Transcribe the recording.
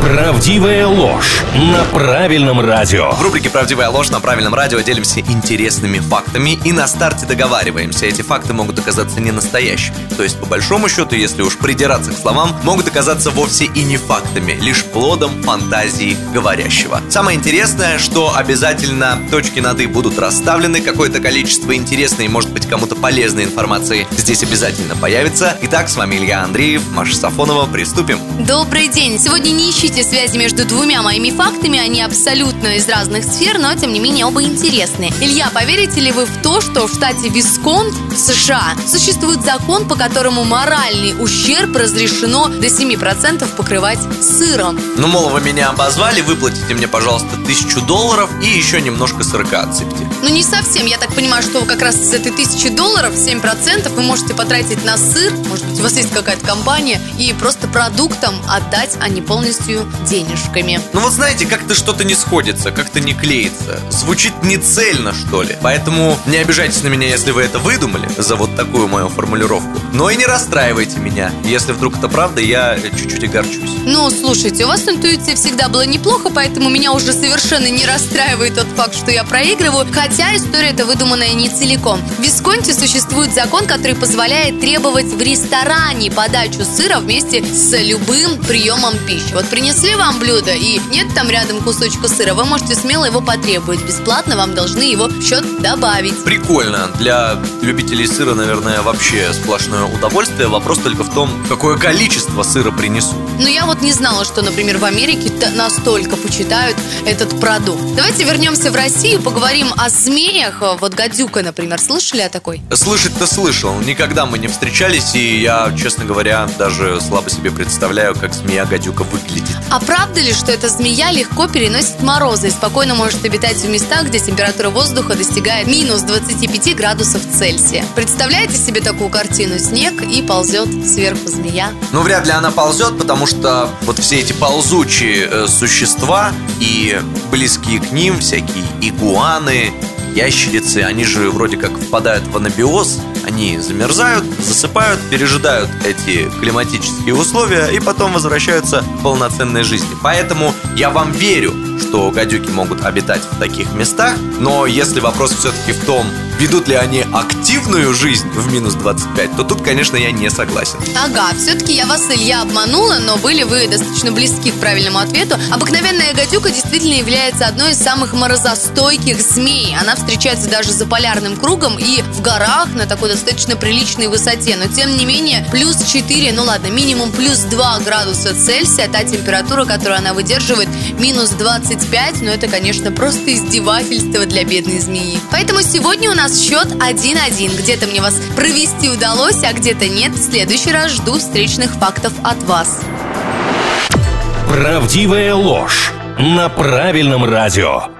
Правдивая ложь на правильном радио. В рубрике «Правдивая ложь» на правильном радио делимся интересными фактами и на старте договариваемся. Эти факты могут оказаться не настоящими. То есть, по большому счету, если уж придираться к словам, могут оказаться вовсе и не фактами, лишь плодом фантазии говорящего. Самое интересное, что обязательно точки над «и» будут расставлены, какое-то количество интересной может быть, кому-то полезной информации здесь обязательно появится. Итак, с вами Илья Андреев, Маша Сафонова. Приступим. Добрый день! Сегодня не ищите связи между двумя моими фактами, они абсолютно из разных сфер, но тем не менее оба интересны. Илья, поверите ли вы в то, что в штате Висконт в США существует закон, по которому моральный ущерб разрешено до 7% покрывать сыром? Ну, мол, вы меня обозвали, выплатите мне, пожалуйста, тысячу долларов и еще немножко сырка отсыпьте. Ну, не совсем. Я так понимаю, что как раз с этой тысячи долларов 7% вы можете потратить на сыр, может быть, у вас есть какая-то компания, и просто продуктам отдать, а не полностью денежками. Ну вот знаете, как-то что-то не сходится, как-то не клеится. Звучит не цельно, что ли. Поэтому не обижайтесь на меня, если вы это выдумали за вот такую мою формулировку. Но и не расстраивайте меня. Если вдруг это правда, я чуть-чуть огорчусь. Ну, слушайте, у вас интуиция всегда была неплохо, поэтому меня уже совершенно не расстраивает тот факт, что я проигрываю. Хотя история это выдуманная не целиком. В Висконте существует закон, который позволяет требовать в ресторане подачу сыра вместе с любым приемом пищи. Вот при принесли вам блюдо и нет там рядом кусочка сыра, вы можете смело его потребовать. Бесплатно вам должны его в счет добавить. Прикольно. Для любителей сыра, наверное, вообще сплошное удовольствие. Вопрос только в том, какое количество сыра принесут. Ну, я вот не знала, что, например, в Америке настолько почитают этот продукт. Давайте вернемся в Россию, поговорим о змеях. Вот гадюка, например, слышали о такой? Слышать-то слышал. Никогда мы не встречались, и я, честно говоря, даже слабо себе представляю, как змея-гадюка выглядит. А правда ли, что эта змея легко переносит морозы и спокойно может обитать в местах, где температура воздуха достигает минус 25 градусов Цельсия? Представляете себе такую картину? Снег и ползет сверху змея. Ну, вряд ли она ползет, потому что вот все эти ползучие э, существа и близкие к ним всякие игуаны, ящерицы, они же вроде как впадают в анабиоз, они замерзают, засыпают, пережидают эти климатические условия и потом возвращаются к полноценной жизни. Поэтому я вам верю, что гадюки могут обитать в таких местах, но если вопрос все-таки в том, ведут ли они активную жизнь в минус 25, то тут, конечно, я не согласен. Ага, все-таки я вас, Илья, обманула, но были вы достаточно близки к правильному ответу. Обыкновенная гадюка действительно является одной из самых морозостойких змей. Она встречается даже за полярным кругом и в горах на такой достаточно приличной высоте. Но, тем не менее, плюс 4, ну ладно, минимум плюс 2 градуса Цельсия, та температура, которую она выдерживает, минус 25, но это, конечно, просто издевательство для бедной змеи. Поэтому сегодня у нас счет 1-1. Где-то мне вас провести удалось, а где-то нет. В следующий раз жду встречных фактов от вас. Правдивая ложь на правильном радио.